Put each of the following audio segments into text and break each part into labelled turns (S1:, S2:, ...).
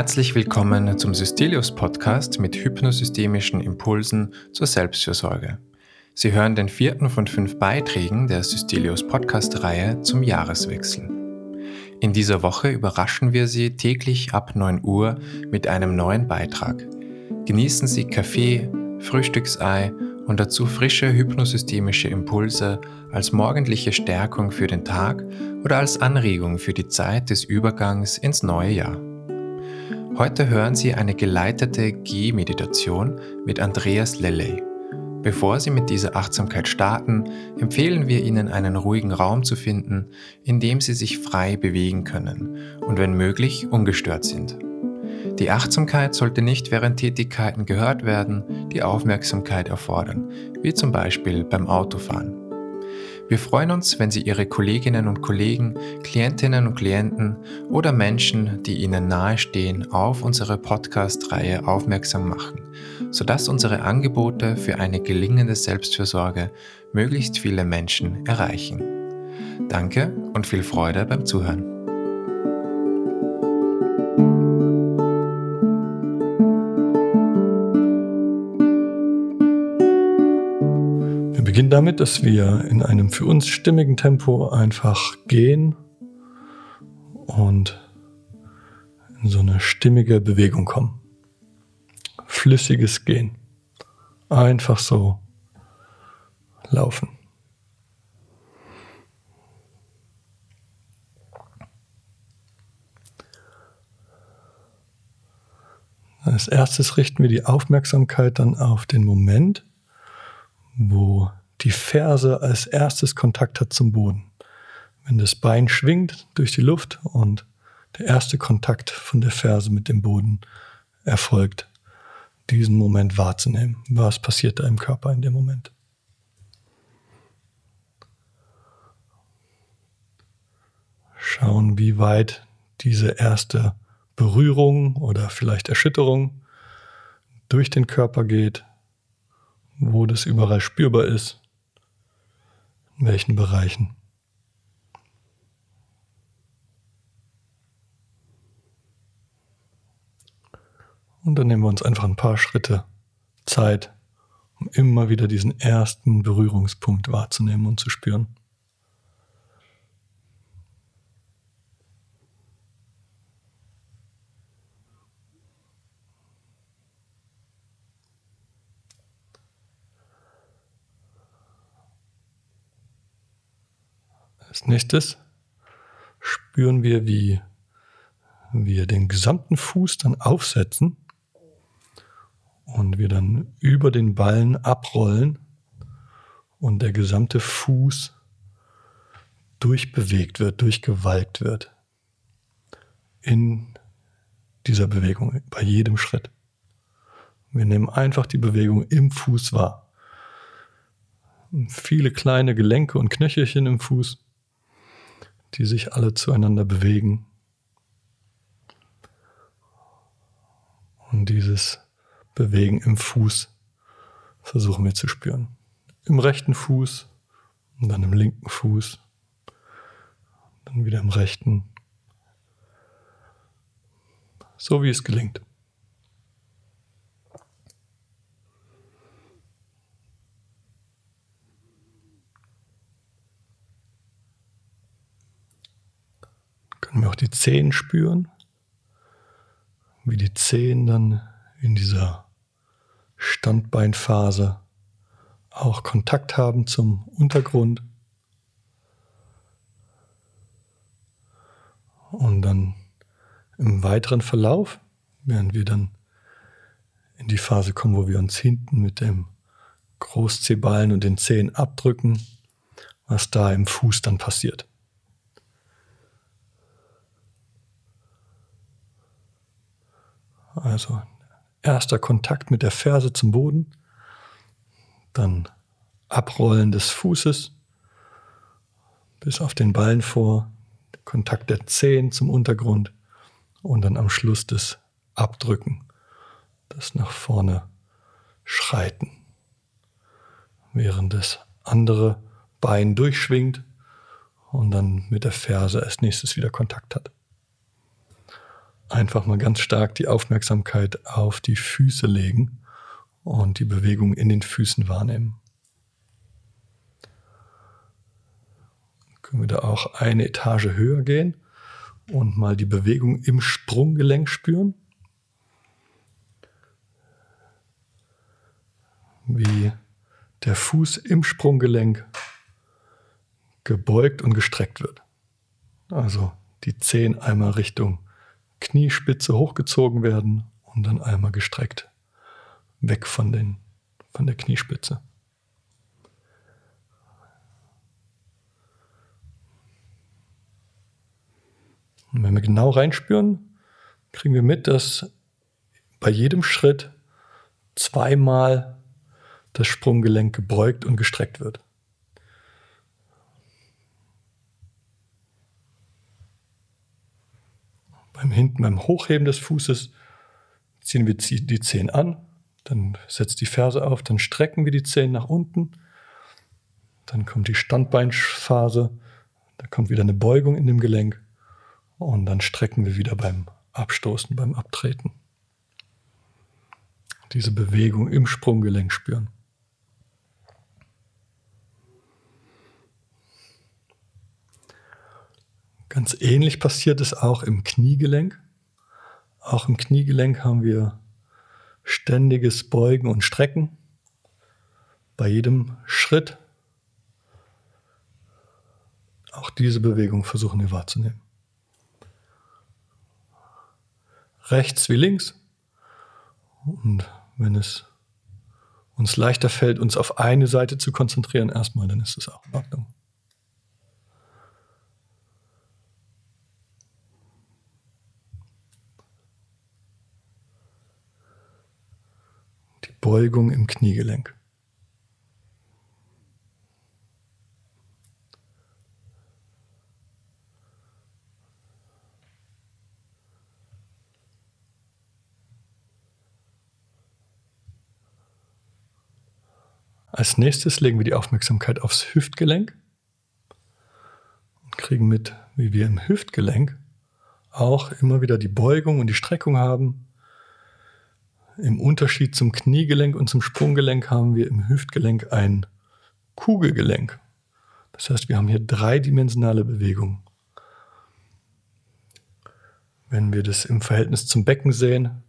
S1: Herzlich willkommen zum Systelius Podcast mit hypnosystemischen Impulsen zur Selbstfürsorge. Sie hören den vierten von fünf Beiträgen der Systelius Podcast-Reihe zum Jahreswechsel. In dieser Woche überraschen wir Sie täglich ab 9 Uhr mit einem neuen Beitrag. Genießen Sie Kaffee, Frühstücksei und dazu frische hypnosystemische Impulse als morgendliche Stärkung für den Tag oder als Anregung für die Zeit des Übergangs ins neue Jahr. Heute hören Sie eine geleitete G-Meditation mit Andreas Lelley. Bevor Sie mit dieser Achtsamkeit starten, empfehlen wir Ihnen einen ruhigen Raum zu finden, in dem Sie sich frei bewegen können und wenn möglich ungestört sind. Die Achtsamkeit sollte nicht während Tätigkeiten gehört werden, die Aufmerksamkeit erfordern, wie zum Beispiel beim Autofahren. Wir freuen uns, wenn Sie Ihre Kolleginnen und Kollegen, Klientinnen und Klienten oder Menschen, die Ihnen nahestehen, auf unsere Podcast-Reihe aufmerksam machen, sodass unsere Angebote für eine gelingende Selbstfürsorge möglichst viele Menschen erreichen. Danke und viel Freude beim Zuhören.
S2: Beginnt damit, dass wir in einem für uns stimmigen Tempo einfach gehen und in so eine stimmige Bewegung kommen. Flüssiges Gehen. Einfach so laufen. Als erstes richten wir die Aufmerksamkeit dann auf den Moment, wo die Ferse als erstes Kontakt hat zum Boden. Wenn das Bein schwingt durch die Luft und der erste Kontakt von der Ferse mit dem Boden erfolgt, diesen Moment wahrzunehmen. Was passiert da im Körper in dem Moment? Schauen, wie weit diese erste Berührung oder vielleicht Erschütterung durch den Körper geht, wo das überall spürbar ist in welchen Bereichen? Und dann nehmen wir uns einfach ein paar Schritte Zeit, um immer wieder diesen ersten Berührungspunkt wahrzunehmen und zu spüren. Als nächstes spüren wir, wie wir den gesamten Fuß dann aufsetzen und wir dann über den Ballen abrollen und der gesamte Fuß durchbewegt wird, durchgewalkt wird in dieser Bewegung, bei jedem Schritt. Wir nehmen einfach die Bewegung im Fuß wahr. Viele kleine Gelenke und Knöchelchen im Fuß die sich alle zueinander bewegen. Und dieses Bewegen im Fuß versuchen wir zu spüren. Im rechten Fuß und dann im linken Fuß. Dann wieder im rechten. So wie es gelingt. Wir auch die Zehen spüren, wie die Zehen dann in dieser Standbeinphase auch Kontakt haben zum Untergrund. Und dann im weiteren Verlauf, während wir dann in die Phase kommen, wo wir uns hinten mit dem Großzehballen und den Zehen abdrücken, was da im Fuß dann passiert. Also erster Kontakt mit der Ferse zum Boden, dann Abrollen des Fußes bis auf den Ballen vor, Kontakt der Zehen zum Untergrund und dann am Schluss das Abdrücken, das nach vorne Schreiten, während das andere Bein durchschwingt und dann mit der Ferse als nächstes wieder Kontakt hat. Einfach mal ganz stark die Aufmerksamkeit auf die Füße legen und die Bewegung in den Füßen wahrnehmen. Können wir da auch eine Etage höher gehen und mal die Bewegung im Sprunggelenk spüren. Wie der Fuß im Sprunggelenk gebeugt und gestreckt wird. Also die Zehen einmal Richtung Kniespitze hochgezogen werden und dann einmal gestreckt weg von, den, von der Kniespitze. Und wenn wir genau reinspüren, kriegen wir mit, dass bei jedem Schritt zweimal das Sprunggelenk gebeugt und gestreckt wird. Beim hinten, beim Hochheben des Fußes ziehen wir die Zehen an, dann setzt die Ferse auf, dann strecken wir die Zehen nach unten, dann kommt die Standbeinphase, da kommt wieder eine Beugung in dem Gelenk und dann strecken wir wieder beim Abstoßen, beim Abtreten. Diese Bewegung im Sprunggelenk spüren. Ganz ähnlich passiert es auch im Kniegelenk. Auch im Kniegelenk haben wir ständiges Beugen und Strecken. Bei jedem Schritt auch diese Bewegung versuchen wir wahrzunehmen. rechts wie links. Und wenn es uns leichter fällt, uns auf eine Seite zu konzentrieren, erstmal, dann ist es auch in Ordnung. Beugung im Kniegelenk. Als nächstes legen wir die Aufmerksamkeit aufs Hüftgelenk und kriegen mit, wie wir im Hüftgelenk auch immer wieder die Beugung und die Streckung haben. Im Unterschied zum Kniegelenk und zum Sprunggelenk haben wir im Hüftgelenk ein Kugelgelenk. Das heißt, wir haben hier dreidimensionale Bewegung. Wenn wir das im Verhältnis zum Becken sehen,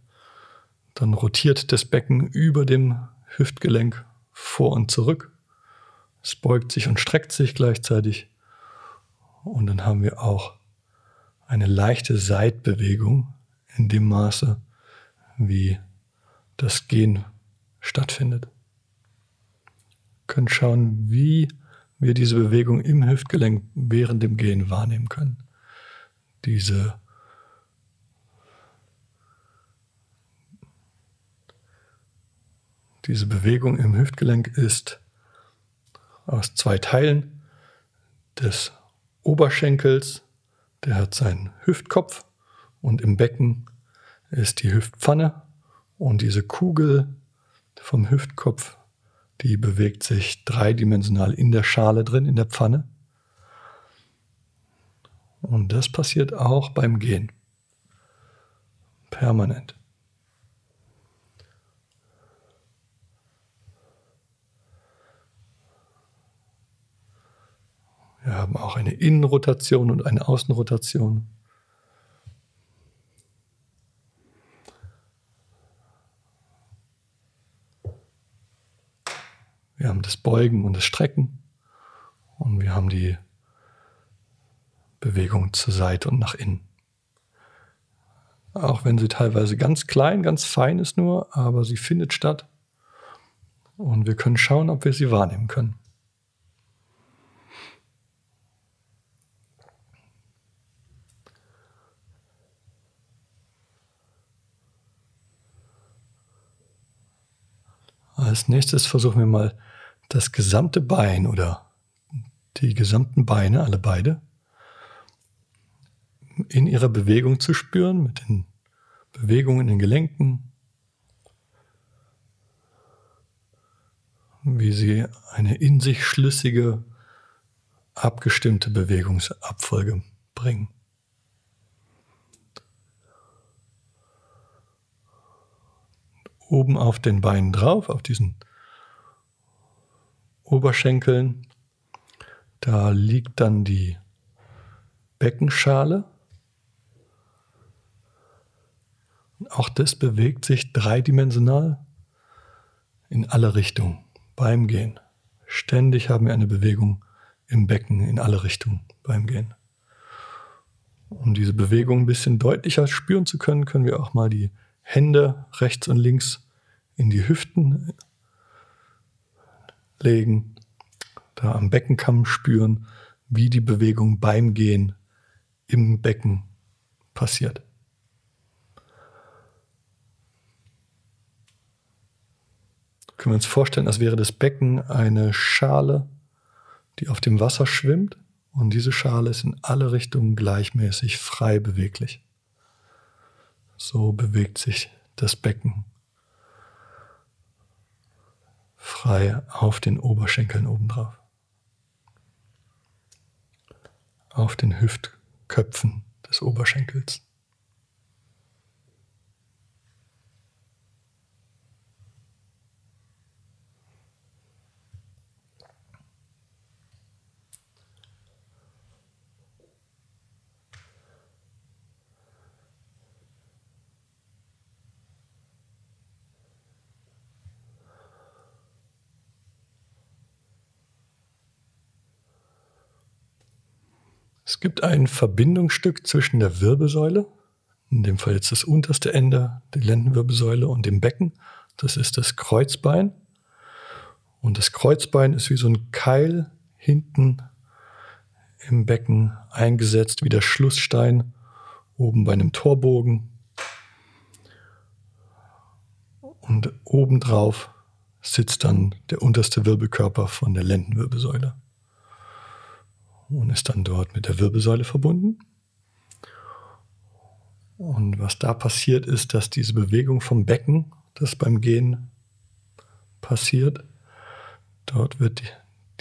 S2: dann rotiert das Becken über dem Hüftgelenk vor und zurück. Es beugt sich und streckt sich gleichzeitig. Und dann haben wir auch eine leichte Seitbewegung in dem Maße, wie das Gehen stattfindet. Wir können schauen, wie wir diese Bewegung im Hüftgelenk während dem Gehen wahrnehmen können. Diese Diese Bewegung im Hüftgelenk ist aus zwei Teilen des Oberschenkels, der hat seinen Hüftkopf und im Becken ist die Hüftpfanne und diese Kugel vom Hüftkopf, die bewegt sich dreidimensional in der Schale drin, in der Pfanne. Und das passiert auch beim Gehen. Permanent. Wir haben auch eine Innenrotation und eine Außenrotation. Das Beugen und das Strecken und wir haben die Bewegung zur Seite und nach innen. Auch wenn sie teilweise ganz klein, ganz fein ist nur, aber sie findet statt. Und wir können schauen, ob wir sie wahrnehmen können. Als nächstes versuchen wir mal das gesamte Bein oder die gesamten Beine, alle beide, in ihrer Bewegung zu spüren, mit den Bewegungen in den Gelenken, wie sie eine in sich schlüssige, abgestimmte Bewegungsabfolge bringen. Oben auf den Beinen drauf, auf diesen Oberschenkeln. Da liegt dann die Beckenschale. Auch das bewegt sich dreidimensional in alle Richtungen beim Gehen. Ständig haben wir eine Bewegung im Becken in alle Richtungen beim Gehen. Um diese Bewegung ein bisschen deutlicher spüren zu können, können wir auch mal die Hände rechts und links in die Hüften legen, da am Beckenkamm spüren, wie die Bewegung beim Gehen im Becken passiert. Können wir uns vorstellen, als wäre das Becken eine Schale, die auf dem Wasser schwimmt und diese Schale ist in alle Richtungen gleichmäßig frei beweglich. So bewegt sich das Becken frei auf den Oberschenkeln obendrauf. Auf den Hüftköpfen des Oberschenkels. Gibt ein Verbindungsstück zwischen der Wirbelsäule, in dem Fall jetzt das unterste Ende der Lendenwirbelsäule und dem Becken. Das ist das Kreuzbein. Und das Kreuzbein ist wie so ein Keil hinten im Becken eingesetzt, wie der Schlussstein oben bei einem Torbogen. Und obendrauf sitzt dann der unterste Wirbelkörper von der Lendenwirbelsäule und ist dann dort mit der Wirbelsäule verbunden. Und was da passiert ist, dass diese Bewegung vom Becken, das beim Gehen passiert, dort wird die,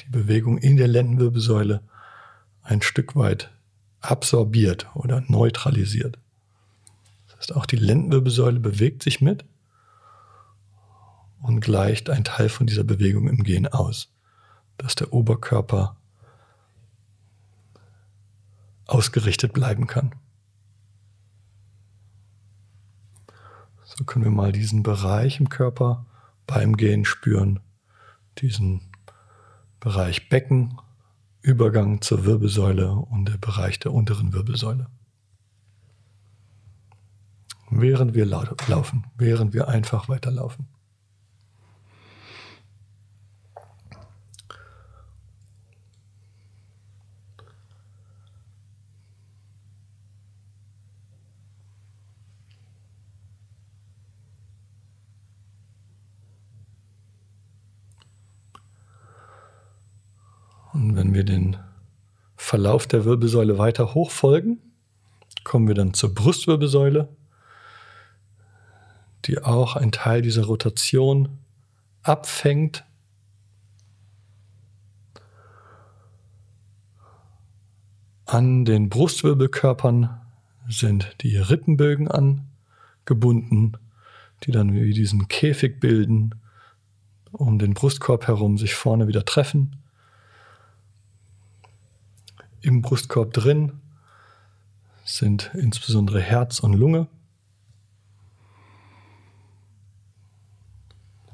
S2: die Bewegung in der Lendenwirbelsäule ein Stück weit absorbiert oder neutralisiert. Das heißt, auch die Lendenwirbelsäule bewegt sich mit und gleicht ein Teil von dieser Bewegung im Gehen aus, dass der Oberkörper ausgerichtet bleiben kann. So können wir mal diesen Bereich im Körper beim Gehen spüren, diesen Bereich Becken, Übergang zur Wirbelsäule und der Bereich der unteren Wirbelsäule. Während wir laufen, während wir einfach weiterlaufen. Und wenn wir den Verlauf der Wirbelsäule weiter hochfolgen, kommen wir dann zur Brustwirbelsäule, die auch einen Teil dieser Rotation abfängt. An den Brustwirbelkörpern sind die Rippenbögen angebunden, die dann wie diesen Käfig bilden, um den Brustkorb herum sich vorne wieder treffen im Brustkorb drin sind insbesondere Herz und Lunge.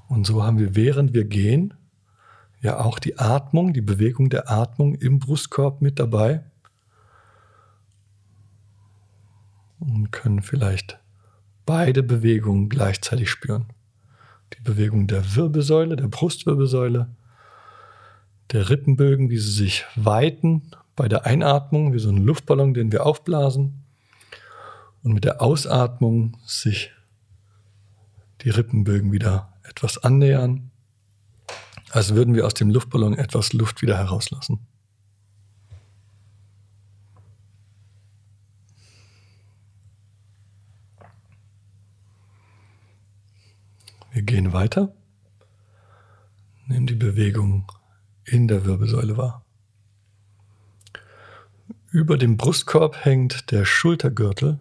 S2: Und so haben wir, während wir gehen, ja auch die Atmung, die Bewegung der Atmung im Brustkorb mit dabei. Und können vielleicht beide Bewegungen gleichzeitig spüren. Die Bewegung der Wirbelsäule, der Brustwirbelsäule, der Rippenbögen, wie sie sich weiten bei der Einatmung wie so ein Luftballon, den wir aufblasen. Und mit der Ausatmung sich die Rippenbögen wieder etwas annähern, als würden wir aus dem Luftballon etwas Luft wieder herauslassen. Wir gehen weiter, nehmen die Bewegung in der Wirbelsäule wahr. Über dem Brustkorb hängt der Schultergürtel.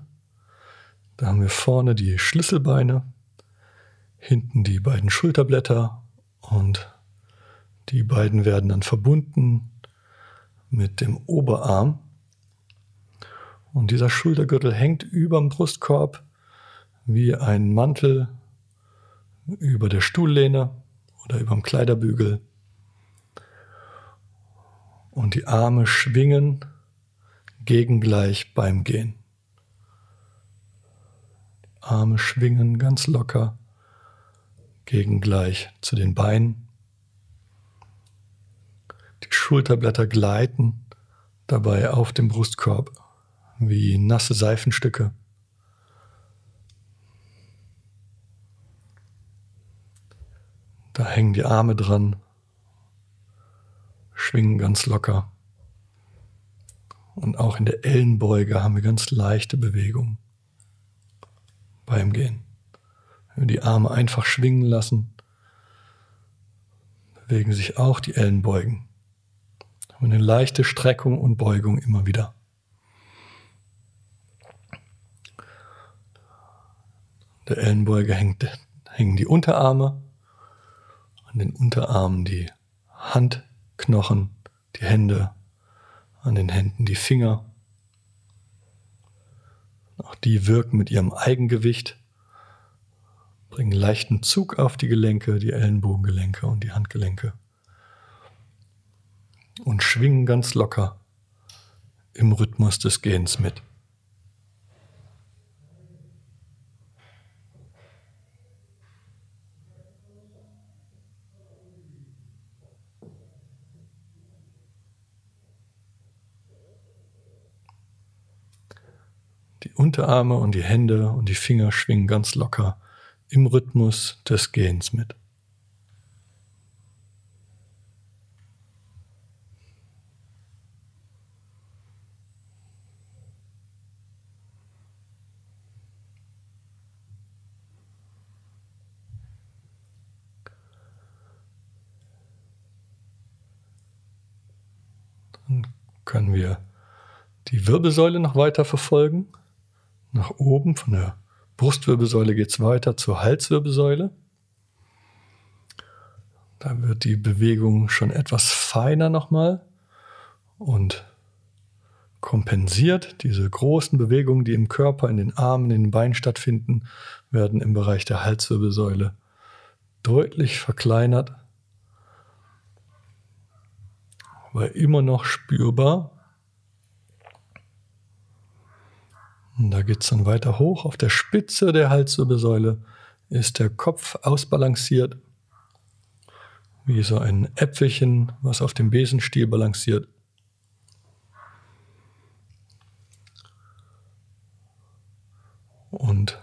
S2: Da haben wir vorne die Schlüsselbeine. hinten die beiden Schulterblätter und die beiden werden dann verbunden mit dem Oberarm. Und dieser Schultergürtel hängt über dem Brustkorb wie ein Mantel über der Stuhllehne oder über dem Kleiderbügel. Und die Arme schwingen gegengleich beim Gehen. Arme schwingen ganz locker gegengleich zu den Beinen. Die Schulterblätter gleiten dabei auf dem Brustkorb wie nasse Seifenstücke. Da hängen die Arme dran, schwingen ganz locker. Und auch in der Ellenbeuge haben wir ganz leichte Bewegungen beim Gehen. Wenn wir die Arme einfach schwingen lassen, bewegen sich auch die Ellenbeugen. Und eine leichte Streckung und Beugung immer wieder. Der Ellenbeuge hängt, hängen die Unterarme, an den Unterarmen die Handknochen, die Hände, an den Händen die Finger. Auch die wirken mit ihrem Eigengewicht Bringen leichten Zug auf die Gelenke, die Ellenbogengelenke und die Handgelenke. Und schwingen ganz locker im Rhythmus des Gehens mit. Unterarme und die Hände und die Finger schwingen ganz locker im Rhythmus des Gehens mit. Dann können wir die Wirbelsäule noch weiter verfolgen, nach oben von der Brustwirbelsäule geht es weiter zur Halswirbelsäule. Da wird die Bewegung schon etwas feiner nochmal und kompensiert. Diese großen Bewegungen, die im Körper, in den Armen, in den Beinen stattfinden, werden im Bereich der Halswirbelsäule deutlich verkleinert, aber immer noch spürbar. Da geht es dann weiter hoch. Auf der Spitze der Halswirbelsäule ist der Kopf ausbalanciert, wie so ein Äpfelchen, was auf dem Besenstiel balanciert. Und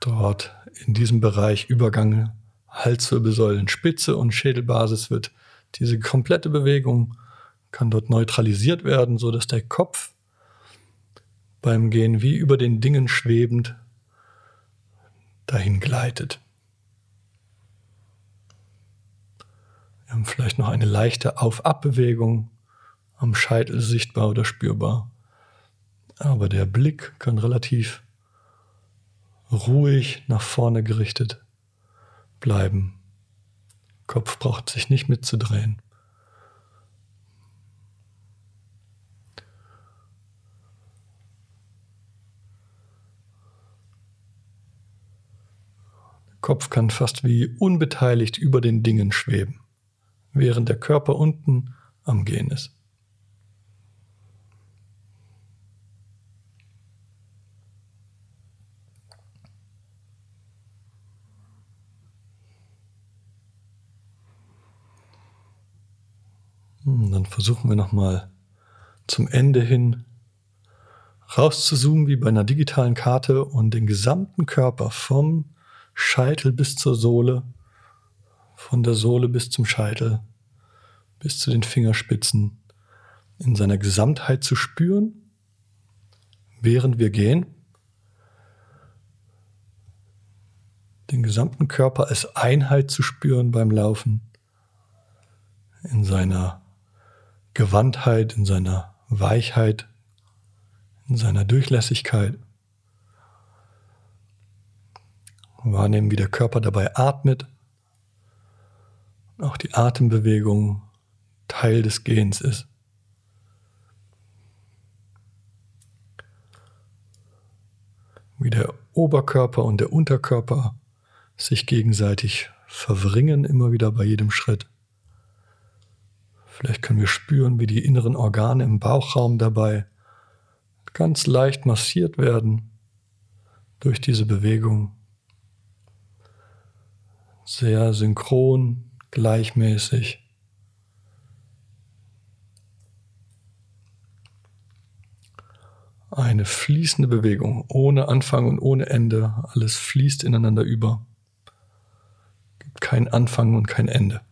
S2: dort in diesem Bereich Übergang Halswirbelsäulenspitze und Schädelbasis wird diese komplette Bewegung kann dort neutralisiert werden, so dass der Kopf beim Gehen wie über den Dingen schwebend dahin gleitet. Wir haben vielleicht noch eine leichte Auf-Ab-Bewegung am Scheitel sichtbar oder spürbar. Aber der Blick kann relativ ruhig nach vorne gerichtet bleiben. Kopf braucht sich nicht mitzudrehen. Kopf kann fast wie unbeteiligt über den Dingen schweben, während der Körper unten am Gehen ist. Hm, dann versuchen wir nochmal zum Ende hin rauszuzoomen wie bei einer digitalen Karte und den gesamten Körper vom Scheitel bis zur Sohle, von der Sohle bis zum Scheitel, bis zu den Fingerspitzen, in seiner Gesamtheit zu spüren, während wir gehen. Den gesamten Körper als Einheit zu spüren beim Laufen, in seiner Gewandtheit, in seiner Weichheit, in seiner Durchlässigkeit. Wahrnehmen, wie der Körper dabei atmet. Auch die Atembewegung Teil des Gehens ist. Wie der Oberkörper und der Unterkörper sich gegenseitig verwringen, immer wieder bei jedem Schritt. Vielleicht können wir spüren, wie die inneren Organe im Bauchraum dabei ganz leicht massiert werden durch diese Bewegung. Sehr synchron, gleichmäßig. Eine fließende Bewegung, ohne Anfang und ohne Ende. Alles fließt ineinander über. Gibt kein Anfang und kein Ende.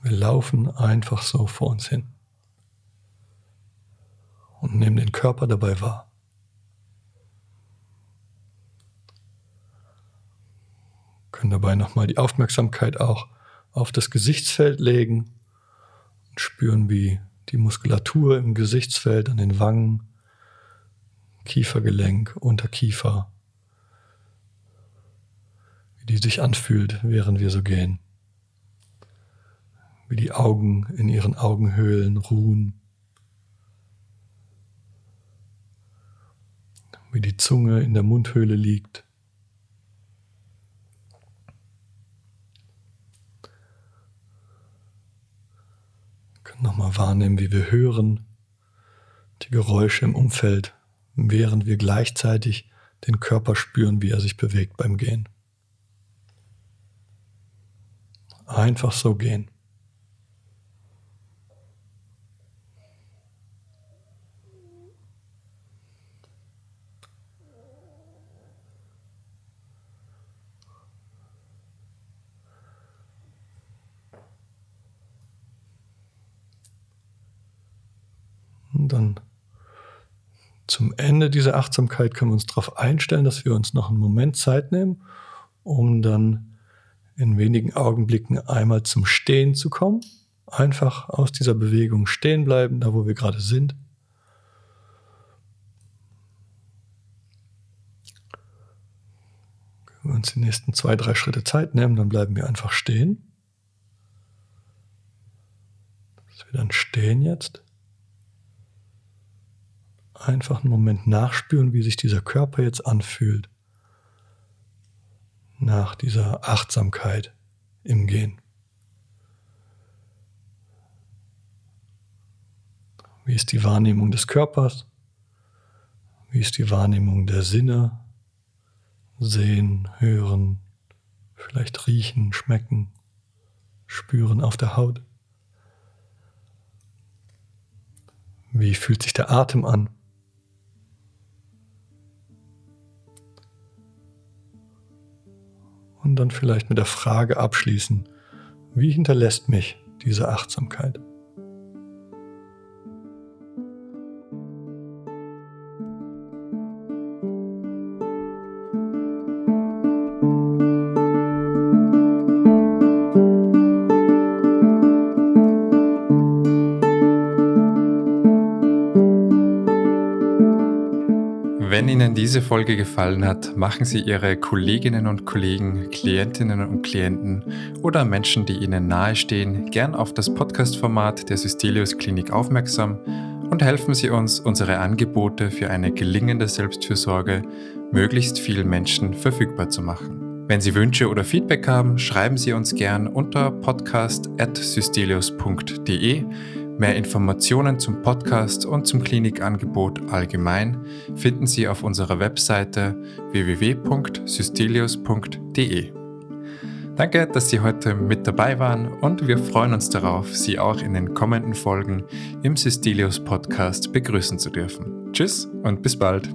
S2: Wir laufen einfach so vor uns hin und nehmen den Körper dabei wahr. Können dabei nochmal die Aufmerksamkeit auch auf das Gesichtsfeld legen und spüren, wie die Muskulatur im Gesichtsfeld an den Wangen, Kiefergelenk, Unterkiefer, wie die sich anfühlt, während wir so gehen wie die Augen in ihren Augenhöhlen ruhen, wie die Zunge in der Mundhöhle liegt. Nochmal wahrnehmen, wie wir hören, die Geräusche im Umfeld, während wir gleichzeitig den Körper spüren, wie er sich bewegt beim Gehen. Einfach so gehen. Dann zum Ende dieser Achtsamkeit können wir uns darauf einstellen, dass wir uns noch einen Moment Zeit nehmen, um dann in wenigen Augenblicken einmal zum Stehen zu kommen. Einfach aus dieser Bewegung stehen bleiben, da wo wir gerade sind. Wenn wir uns die nächsten zwei, drei Schritte Zeit nehmen, dann bleiben wir einfach stehen. Dass wir dann stehen jetzt einfach einen Moment nachspüren, wie sich dieser Körper jetzt anfühlt. Nach dieser Achtsamkeit im Gehen. Wie ist die Wahrnehmung des Körpers? Wie ist die Wahrnehmung der Sinne? Sehen, hören, vielleicht riechen, schmecken, spüren auf der Haut. Wie fühlt sich der Atem an? Und dann vielleicht mit der Frage abschließen, wie hinterlässt mich diese Achtsamkeit?
S1: Diese Folge gefallen hat, machen Sie Ihre Kolleginnen und Kollegen, Klientinnen und Klienten oder Menschen, die Ihnen nahestehen, gern auf das Podcast-Format der Systelius Klinik aufmerksam und helfen Sie uns, unsere Angebote für eine gelingende Selbstfürsorge möglichst vielen Menschen verfügbar zu machen. Wenn Sie Wünsche oder Feedback haben, schreiben Sie uns gern unter podcast.systelius.de Mehr Informationen zum Podcast und zum Klinikangebot allgemein finden Sie auf unserer Webseite www.systelius.de. Danke, dass Sie heute mit dabei waren und wir freuen uns darauf, Sie auch in den kommenden Folgen im Systelius Podcast begrüßen zu dürfen. Tschüss und bis bald.